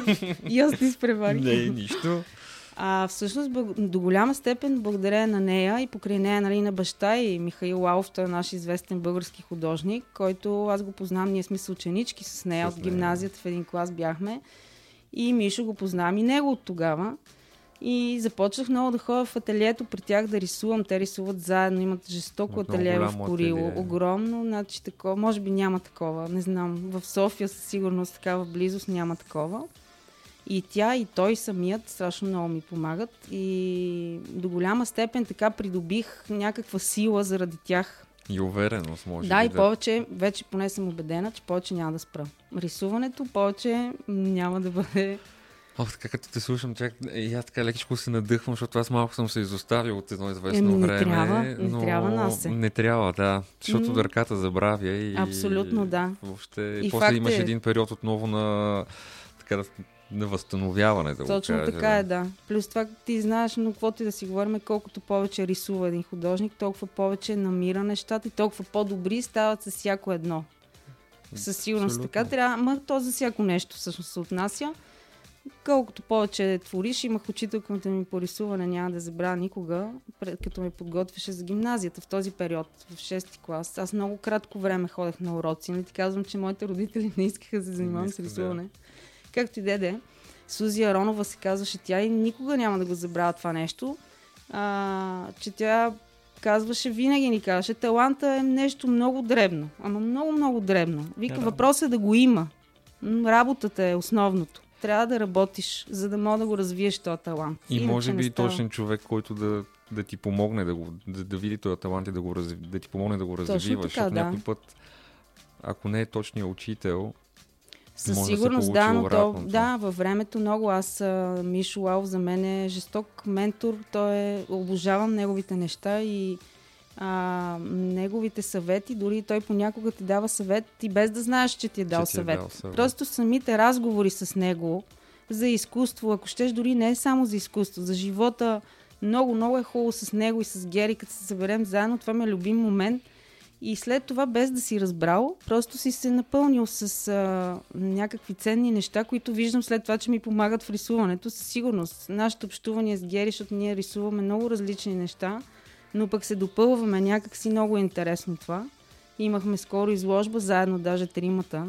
[SPEAKER 3] И аз ти изпреварих.
[SPEAKER 2] Не, нищо.
[SPEAKER 3] А, всъщност, до голяма степен, благодарение на нея и покрай нея, нали, на баща и Михаил Лаов, той е наш известен български художник, който аз го познавам, ние сме съученички с нея
[SPEAKER 2] С
[SPEAKER 3] от гимназията, в един клас бяхме. И Мишо го познавам и него от тогава. И започнах много да ходя в ателието при тях да рисувам. Те рисуват заедно, имат жестоко
[SPEAKER 2] Много
[SPEAKER 3] ателие в Корило. Огромно, значи такова. Може би няма такова, не знам. В София със сигурност такава близост няма такова. И тя, и той самият страшно много ми помагат. И до голяма степен така придобих някаква сила заради тях.
[SPEAKER 2] И увереност, може
[SPEAKER 3] да,
[SPEAKER 2] би.
[SPEAKER 3] и повече, вече поне съм убедена, че повече няма да спра. Рисуването повече няма да бъде...
[SPEAKER 2] О, така като те слушам, чак, и аз така лекичко се надъхвам, защото аз малко съм се изоставил от едно известно
[SPEAKER 3] Еми, не
[SPEAKER 2] време.
[SPEAKER 3] трябва, не
[SPEAKER 2] но...
[SPEAKER 3] трябва нас се.
[SPEAKER 2] Не трябва, да. Защото
[SPEAKER 3] М.
[SPEAKER 2] дърката забравя и...
[SPEAKER 3] Абсолютно, да.
[SPEAKER 2] Въобще,
[SPEAKER 3] И
[SPEAKER 2] после
[SPEAKER 3] факт
[SPEAKER 2] имаш
[SPEAKER 3] е-
[SPEAKER 2] един период отново на, така, да- на възстановяване, да
[SPEAKER 3] Точно
[SPEAKER 2] кажа.
[SPEAKER 3] така е, да. Плюс това ти знаеш, но каквото и да си говорим, колкото повече рисува един художник, толкова повече намира нещата и толкова по-добри стават с всяко едно. Със сигурност
[SPEAKER 2] Абсолютно.
[SPEAKER 3] така трябва, ма то за всяко нещо всъщност се отнася. Колкото повече твориш, имах учителката ми по рисуване, няма да забравя никога, пред, като ме подготвяше за гимназията в този период, в 6-ти клас. Аз много кратко време ходех на уроци, нали ти казвам, че моите родители не искаха да се занимавам с
[SPEAKER 2] искат, да.
[SPEAKER 3] рисуване. Както и деде. Сузи Аронова се казваше тя и никога няма да го забравя това нещо, а, че тя казваше, винаги ни казваше, таланта е нещо много дребно, ама много, много дребно. Вика,
[SPEAKER 2] Да, да.
[SPEAKER 3] въпросът е да го има. Работата е основното. Трябва да работиш, за да мога да го развиеш този талант.
[SPEAKER 2] И
[SPEAKER 3] Иначе
[SPEAKER 2] може би точен човек, който да, да ти помогне да, го, да, да види този талант и да, го разви, да ти помогне да го
[SPEAKER 3] Точно
[SPEAKER 2] развиваш.
[SPEAKER 3] така,
[SPEAKER 2] защото
[SPEAKER 3] да.
[SPEAKER 2] някой път, ако не е точният учител,
[SPEAKER 3] Със
[SPEAKER 2] може да
[SPEAKER 3] сигурност,
[SPEAKER 2] получи
[SPEAKER 3] да, но то, да, във времето много. Аз, а, Мишо Лао за мен е жесток ментор. Той е, обожавам неговите неща и а, неговите съвети. Дори той понякога ти дава съвет и без да знаеш, че ти е дал,
[SPEAKER 2] ти е
[SPEAKER 3] съвет.
[SPEAKER 2] дал съвет.
[SPEAKER 3] Просто самите разговори с него за изкуство, ако щеш, дори не е само за изкуство, за живота. Много, много е хубаво с него и с Гери, като се съберем заедно. Това ми е любим момент. И след това, без да си разбрал, просто си се напълнил с а, някакви ценни неща, които виждам след това, че ми помагат в рисуването. Със сигурност. Нашето общуване с Гери, защото ние рисуваме много различни неща, но пък се допълваме. Някак си много е интересно това. Имахме скоро изложба, заедно даже тримата.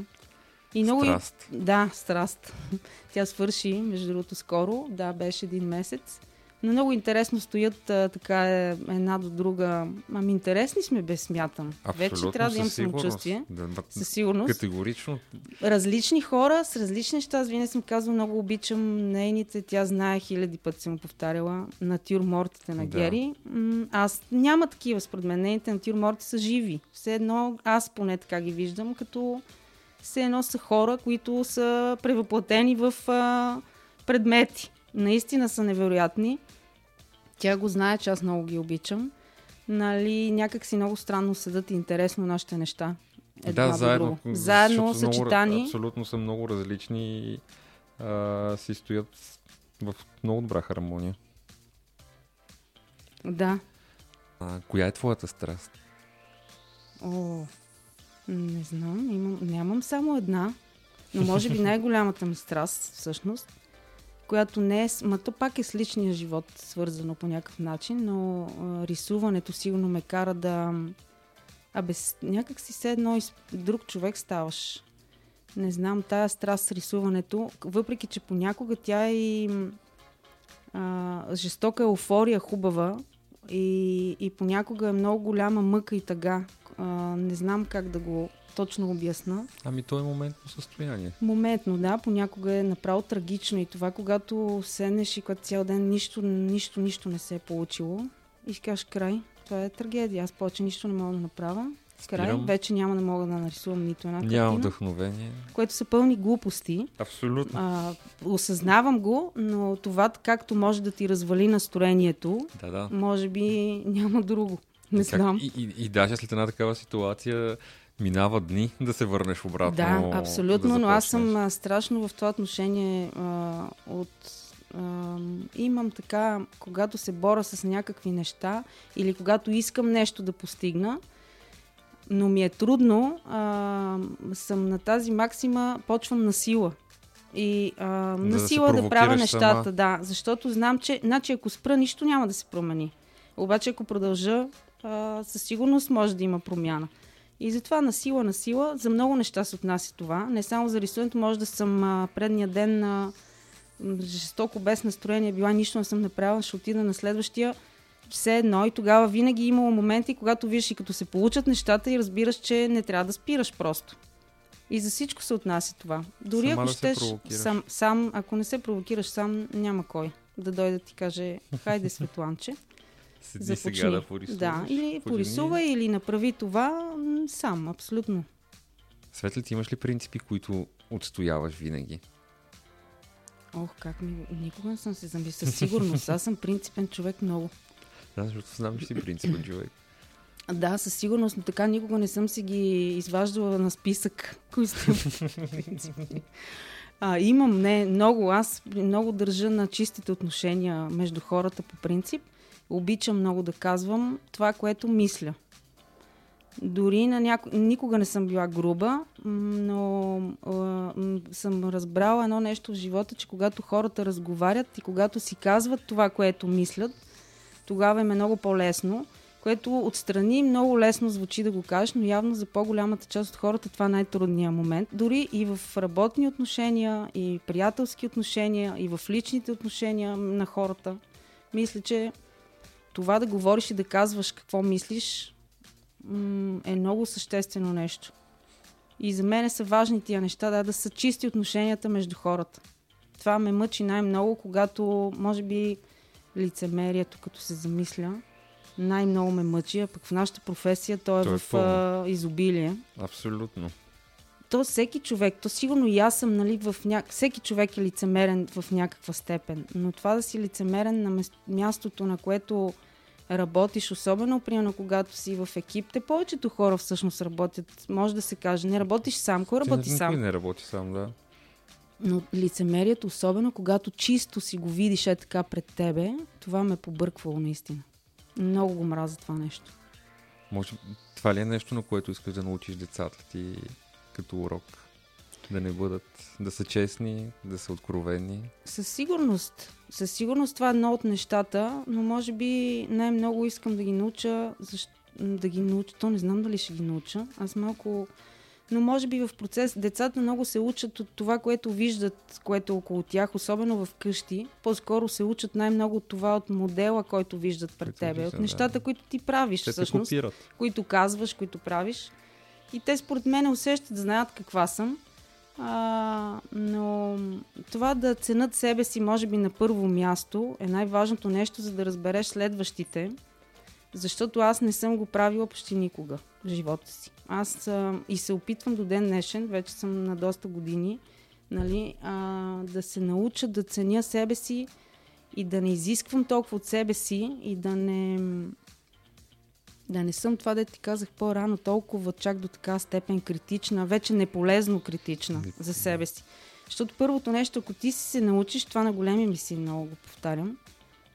[SPEAKER 3] И много
[SPEAKER 2] страст.
[SPEAKER 3] да, страст. Тя свърши, между другото, скоро. Да, беше един месец. Но много интересно стоят а, така е, една до друга. Ами интересни сме, без смятам. Вече трябва да имам самочувствие.
[SPEAKER 2] Да, да,
[SPEAKER 3] Със сигурност.
[SPEAKER 2] Категорично.
[SPEAKER 3] Различни хора с различни неща. Аз винаги съм казвала, много обичам нейните. Тя знае, хиляди пъти съм повтаряла. Натюрмортите на
[SPEAKER 2] Да.
[SPEAKER 3] Гери. Аз няма такива, според мен. Нейните натюрморти са живи. Все едно, аз поне така ги виждам, като все едно са хора, които са превъплатени в а, предмети. Наистина са невероятни. Тя го знае, че аз много ги обичам. Нали, някак си много странно седат интересно нашите неща. Една
[SPEAKER 2] да, заедно.
[SPEAKER 3] друга. Заедно,
[SPEAKER 2] защото много-
[SPEAKER 3] съчетани.
[SPEAKER 2] абсолютно са много различни и а, си стоят в много добра хармония.
[SPEAKER 3] Да.
[SPEAKER 2] А, коя е твоята страст?
[SPEAKER 3] О, не знам, имам, нямам само една, но може би най-голямата ми страст, всъщност, която не е, ма пак е с личния живот свързано по някакъв начин, но а, рисуването сигурно ме кара да... Абе, с- някак си все едно и друг човек ставаш. Не знам, тая страст с рисуването, въпреки че понякога тя е и а, жестока еуфория, хубава, и, и понякога е много голяма мъка и тъга. А, не знам как да го точно обясна.
[SPEAKER 2] Ами то е моментно състояние.
[SPEAKER 3] Моментно, да, понякога е направо трагично и това, когато седнеш и когато цял ден нищо, нищо, нищо не се е получило и си кажеш край, това е трагедия, аз повече нищо не мога да направя. Край,
[SPEAKER 2] Спирам.
[SPEAKER 3] вече няма да мога да нарисувам нито една
[SPEAKER 2] Няма
[SPEAKER 3] картина,
[SPEAKER 2] вдъхновение.
[SPEAKER 3] което са пълни глупости.
[SPEAKER 2] Абсолютно.
[SPEAKER 3] А, осъзнавам го, но това както може да ти развали настроението,
[SPEAKER 2] Да, да.
[SPEAKER 3] може би няма друго. Не
[SPEAKER 2] Как-
[SPEAKER 3] знам.
[SPEAKER 2] И, и, и даже след една такава ситуация минава дни да се върнеш обратно.
[SPEAKER 3] Да, абсолютно,
[SPEAKER 2] да
[SPEAKER 3] но аз съм страшно в това отношение а, от... А, имам така, когато се боря с някакви неща или когато искам нещо да постигна, но ми е трудно, а, съм на тази максима, почвам на сила. И а, на
[SPEAKER 2] да
[SPEAKER 3] сила да правя
[SPEAKER 2] провокираш
[SPEAKER 3] нещата,
[SPEAKER 2] сама.
[SPEAKER 3] да, защото знам, че значи, ако спра, нищо няма да се промени. Обаче ако продължа, а, със сигурност може да има промяна. И затова на сила, на сила, за много неща се отнася това. Не само за рисуването, може да съм а, предния ден а, жестоко без настроение, била нищо не съм направила, ще отида на следващия. Все едно и тогава винаги е имало моменти, когато виждаш и като се получат нещата и разбираш, че не трябва да спираш просто. И за всичко се отнася това. Дори
[SPEAKER 2] Сама
[SPEAKER 3] ако
[SPEAKER 2] да
[SPEAKER 3] щеш, сам, сам, ако не се провокираш сам, няма кой да дойде да ти каже, хайде Светланче,
[SPEAKER 2] Седи
[SPEAKER 3] започни.
[SPEAKER 2] сега да порисуваш.
[SPEAKER 3] Да, или порисувай, или направи това сам, абсолютно.
[SPEAKER 2] Светли, ти имаш ли принципи, които отстояваш винаги?
[SPEAKER 3] Ох, как ми... Никога не съм се замислила. Със сигурност. Аз съм принципен човек много.
[SPEAKER 2] Да, защото знам, че си принципен човек.
[SPEAKER 3] Да, със сигурност, но така никога не съм си ги изваждала на списък, кои сте принципи. А, имам, не, много. Аз много държа на чистите отношения между хората по принцип. Обичам много да казвам това, което мисля. Дори на няко... Никога не съм била груба, но а, съм разбрала едно нещо в живота, че когато хората разговарят и когато си казват това, което мислят, тогава им е много по-лесно, което отстрани много лесно звучи да го кажеш, но явно за по-голямата част от хората това е най-трудният момент. Дори и в работни отношения, и приятелски отношения, и в личните отношения на хората. Мисля, че това да говориш и да казваш какво мислиш е много съществено нещо. И за мен са важни тия неща, да, да са чисти отношенията между хората. Това ме мъчи най-много, когато, може би, лицемерието, като се замисля, най-много ме мъчи, а пък в нашата професия то е
[SPEAKER 2] То е
[SPEAKER 3] в а, изобилие.
[SPEAKER 2] Абсолютно.
[SPEAKER 3] То всеки човек, то сигурно и аз съм, нали, в ня... всеки човек е лицемерен в някаква степен, но това да си лицемерен на мястото, на което работиш, особено примерно когато си в екип, те повечето хора всъщност работят, може да се каже, не работиш сам, кой работи
[SPEAKER 2] Ти никой
[SPEAKER 3] сам?
[SPEAKER 2] не работи сам, да.
[SPEAKER 3] Но лицемерието, особено когато чисто си го видиш е така пред тебе, това ме е побърквало наистина. Много го мразя това нещо.
[SPEAKER 2] Може, това ли е нещо, на което искаш да научиш децата ти като урок? Да не бъдат, да са честни, да са откровени.
[SPEAKER 3] Със сигурност. Със сигурност това е едно от нещата, но може би най-много искам да ги науча, защ... да ги науча. То не знам дали ще ги науча. Аз малко но може би в процес децата много се учат от това, което виждат, което е около тях, особено в къщи. По-скоро се учат най-много от това от модела, който виждат пред
[SPEAKER 2] Които
[SPEAKER 3] тебе,
[SPEAKER 2] виждат,
[SPEAKER 3] от нещата,
[SPEAKER 2] да.
[SPEAKER 3] които ти правиш
[SPEAKER 2] Те те
[SPEAKER 3] всъщност
[SPEAKER 2] копират.
[SPEAKER 3] които казваш, които правиш. И те според мен усещат, знаят каква съм. А, но това да ценят себе си, може би на първо място, е най-важното нещо, за да разбереш следващите. Защото аз не съм го правила почти никога в живота си. Аз а, и се опитвам до ден днешен, вече съм на доста години, нали, а, да се науча да ценя себе си и да не изисквам толкова от себе си и да не да не съм това, да ти казах по-рано, толкова чак до така степен критична, вече неполезно критична за себе си. Защото първото нещо, ако ти си се научиш, това на големия ми си много го повтарям,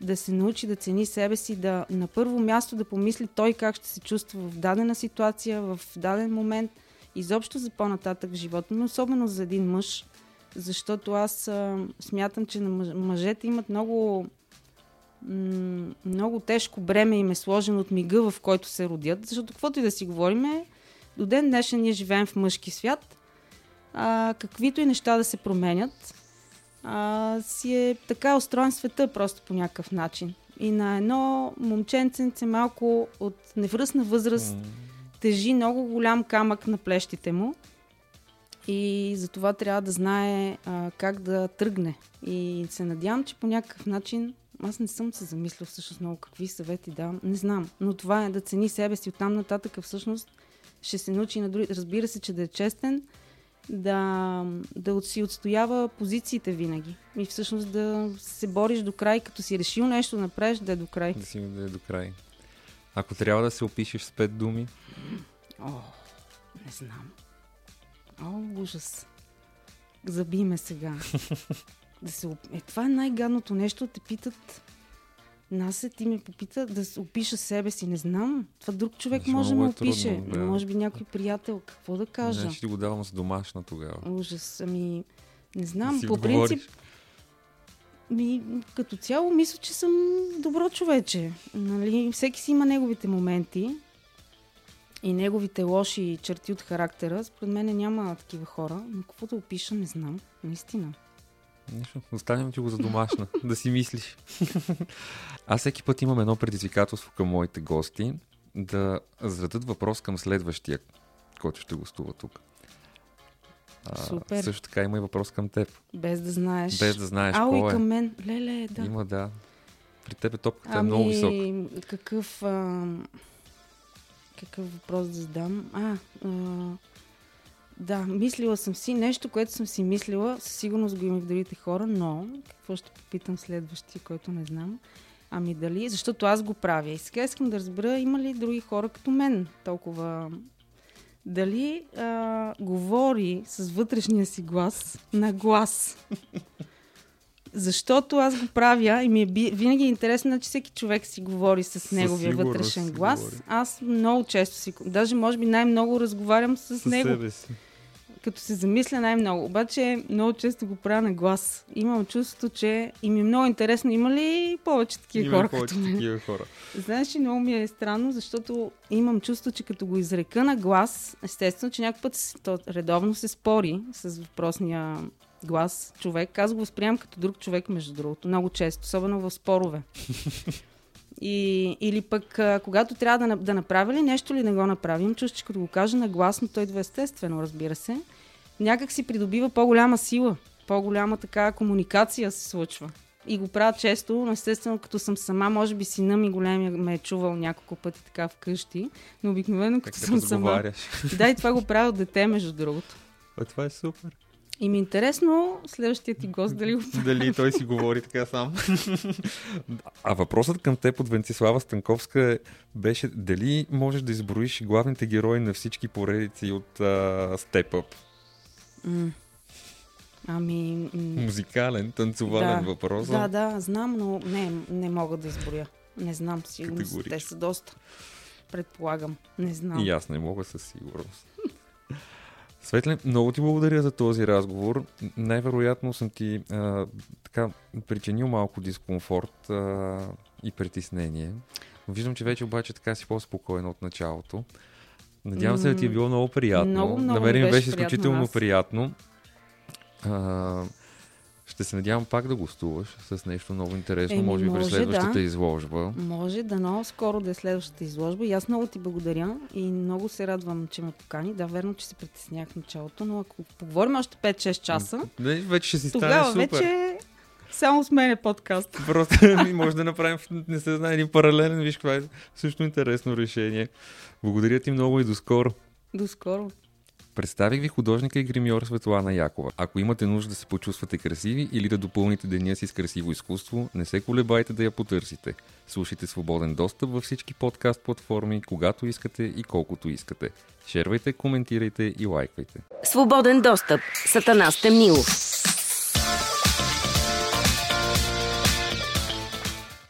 [SPEAKER 3] да се научи да цени себе си, да на първо място да помисли той как ще се чувства в дадена ситуация, в даден момент, изобщо за по-нататък в живота, но особено за един мъж, защото аз а, смятам, че мъжете имат много много тежко бреме им е сложено от мига, в който се родят, защото каквото и да си говорим, до ден днешен ние живеем в мъжки свят, а, каквито и неща да се променят, а, си е така устроен света просто по някакъв начин. И на едно момченценце малко от невръсна възраст тежи много голям камък на плещите му и за това трябва да знае а, как да тръгне. И се надявам, че по някакъв начин аз не съм се замислил всъщност много какви съвети давам. Не знам. Но това е да цени себе си. Оттам нататък всъщност ще се научи на други. Разбира се, че да е честен, да, да си отстоява позициите винаги. И всъщност да се бориш до край, като си решил нещо да направиш, да е до край.
[SPEAKER 2] Да си да е до край. Ако трябва да се опишеш с пет думи,
[SPEAKER 3] О, не знам. О, ужас. Заби ме сега. да се, е, това е най-гадното нещо. Те питат нас е, ти ме попита да се опиша себе си. Не знам. Това друг човек
[SPEAKER 2] Значи
[SPEAKER 3] може да ме
[SPEAKER 2] трудно,
[SPEAKER 3] опише.
[SPEAKER 2] да.
[SPEAKER 3] Може би някой приятел. Какво да кажа?
[SPEAKER 2] не, ще ти го давам с домашна тогава.
[SPEAKER 3] Ужас. Ами, не знам. по принцип, ми, като цяло мисля, че съм добро човече. Нали? Всеки си има неговите моменти и неговите лоши черти от характера. Според мен няма такива хора. Но какво да опиша, не знам. Наистина.
[SPEAKER 2] Нищо, оставям ти го за домашна, да си мислиш. Аз всеки път имам едно предизвикателство към моите гости да зададат въпрос към следващия, който ще гостува тук. А,
[SPEAKER 3] Супер.
[SPEAKER 2] Също така има и въпрос към теб,
[SPEAKER 3] Без да знаеш.
[SPEAKER 2] без да знаеш
[SPEAKER 3] Ау, и
[SPEAKER 2] е.
[SPEAKER 3] към мен. Леле, да.
[SPEAKER 2] Има, да. При теб топката е
[SPEAKER 3] ами,
[SPEAKER 2] много висока.
[SPEAKER 3] какъв... А, какъв въпрос да задам? А, а, да, мислила съм си нещо, което съм си мислила. Със сигурност го има и в другите хора, но какво ще попитам следващия, който не знам. Ами дали, защото аз го правя. И сега искам да разбера, има ли други хора като мен толкова... Дали а, говори с вътрешния си глас на глас. Защото аз го правя и ми е би, винаги е интересно, че всеки човек си говори с неговия вътрешен глас.
[SPEAKER 2] говори.
[SPEAKER 3] Аз много често си, даже може би най-много разговарям с, него,
[SPEAKER 2] себе си.
[SPEAKER 3] Като се замисля най-много. Обаче много често го правя на глас. Имам чувството, че и ми е много интересно, има ли повече такива
[SPEAKER 2] Има
[SPEAKER 3] хора
[SPEAKER 2] повече
[SPEAKER 3] като
[SPEAKER 2] такива хора.
[SPEAKER 3] Знаеш, ли, много ми е странно, защото имам чувство, че като го изрека на глас, естествено, че някакъв път то редовно се спори с въпросния глас човек. Аз го възприемам като друг човек, между другото, много често, особено в спорове. И, или пък, а, когато трябва да, да направя ли нещо или не го направим, чувство, че като го кажа на глас, но той идва естествено, разбира се, някак си придобива по-голяма сила, по-голяма така комуникация се случва. И го правя често, но естествено, като съм сама, може би сина ми големия ме е чувал няколко пъти така вкъщи, но обикновено като съм сама. Да, и това го правя от дете, между другото.
[SPEAKER 2] А, това е супер.
[SPEAKER 3] И ми е интересно следващия ти гост дали го
[SPEAKER 2] Дали той си говори така сам. а въпросът към теб от Венцислава Станковска беше дали можеш да изброиш главните герои на всички поредици от uh, Step Up?
[SPEAKER 3] Ами... м,
[SPEAKER 2] Музикален, танцувален
[SPEAKER 3] Да.
[SPEAKER 2] въпрос.
[SPEAKER 3] Да, да, знам, но не, не мога да изброя. Не знам, сигурно те са доста. Предполагам. Не знам.
[SPEAKER 2] И аз не мога със сигурност. Светле, много ти благодаря за този разговор. Най-вероятно съм ти а, така причинил малко дискомфорт а, и притеснение. Виждам, че вече обаче така си по-спокойна от началото. Надявам се да ти е било много приятно.
[SPEAKER 3] Много, много
[SPEAKER 2] На мен
[SPEAKER 3] беше
[SPEAKER 2] беше
[SPEAKER 3] приятно
[SPEAKER 2] изключително
[SPEAKER 3] нас.
[SPEAKER 2] приятно. А, ще се надявам пак да гостуваш с нещо много интересно,
[SPEAKER 3] Еми,
[SPEAKER 2] може би през следващата
[SPEAKER 3] да.
[SPEAKER 2] изложба.
[SPEAKER 3] Може да много скоро да е следващата изложба. И аз много ти благодаря и много се радвам, че ме покани. Да, верно, че се притеснях в началото, но ако поговорим още 5-6 часа,
[SPEAKER 2] Не, вече ще си
[SPEAKER 3] тогава
[SPEAKER 2] стане супер.
[SPEAKER 3] вече само с мен е подкаст.
[SPEAKER 2] Просто може да направим, не се знае, един паралелен, виж това е също интересно решение. Благодаря ти много и до скоро.
[SPEAKER 3] До скоро.
[SPEAKER 2] Представих ви художника и гримьор Светлана Якова. Ако имате нужда да се почувствате красиви или да допълните деня си с красиво изкуство, не се колебайте да я потърсите. Слушайте свободен достъп във всички подкаст платформи, когато искате и колкото искате. Шервайте, коментирайте и лайквайте.
[SPEAKER 1] Свободен достъп. Сатана Стемнилов.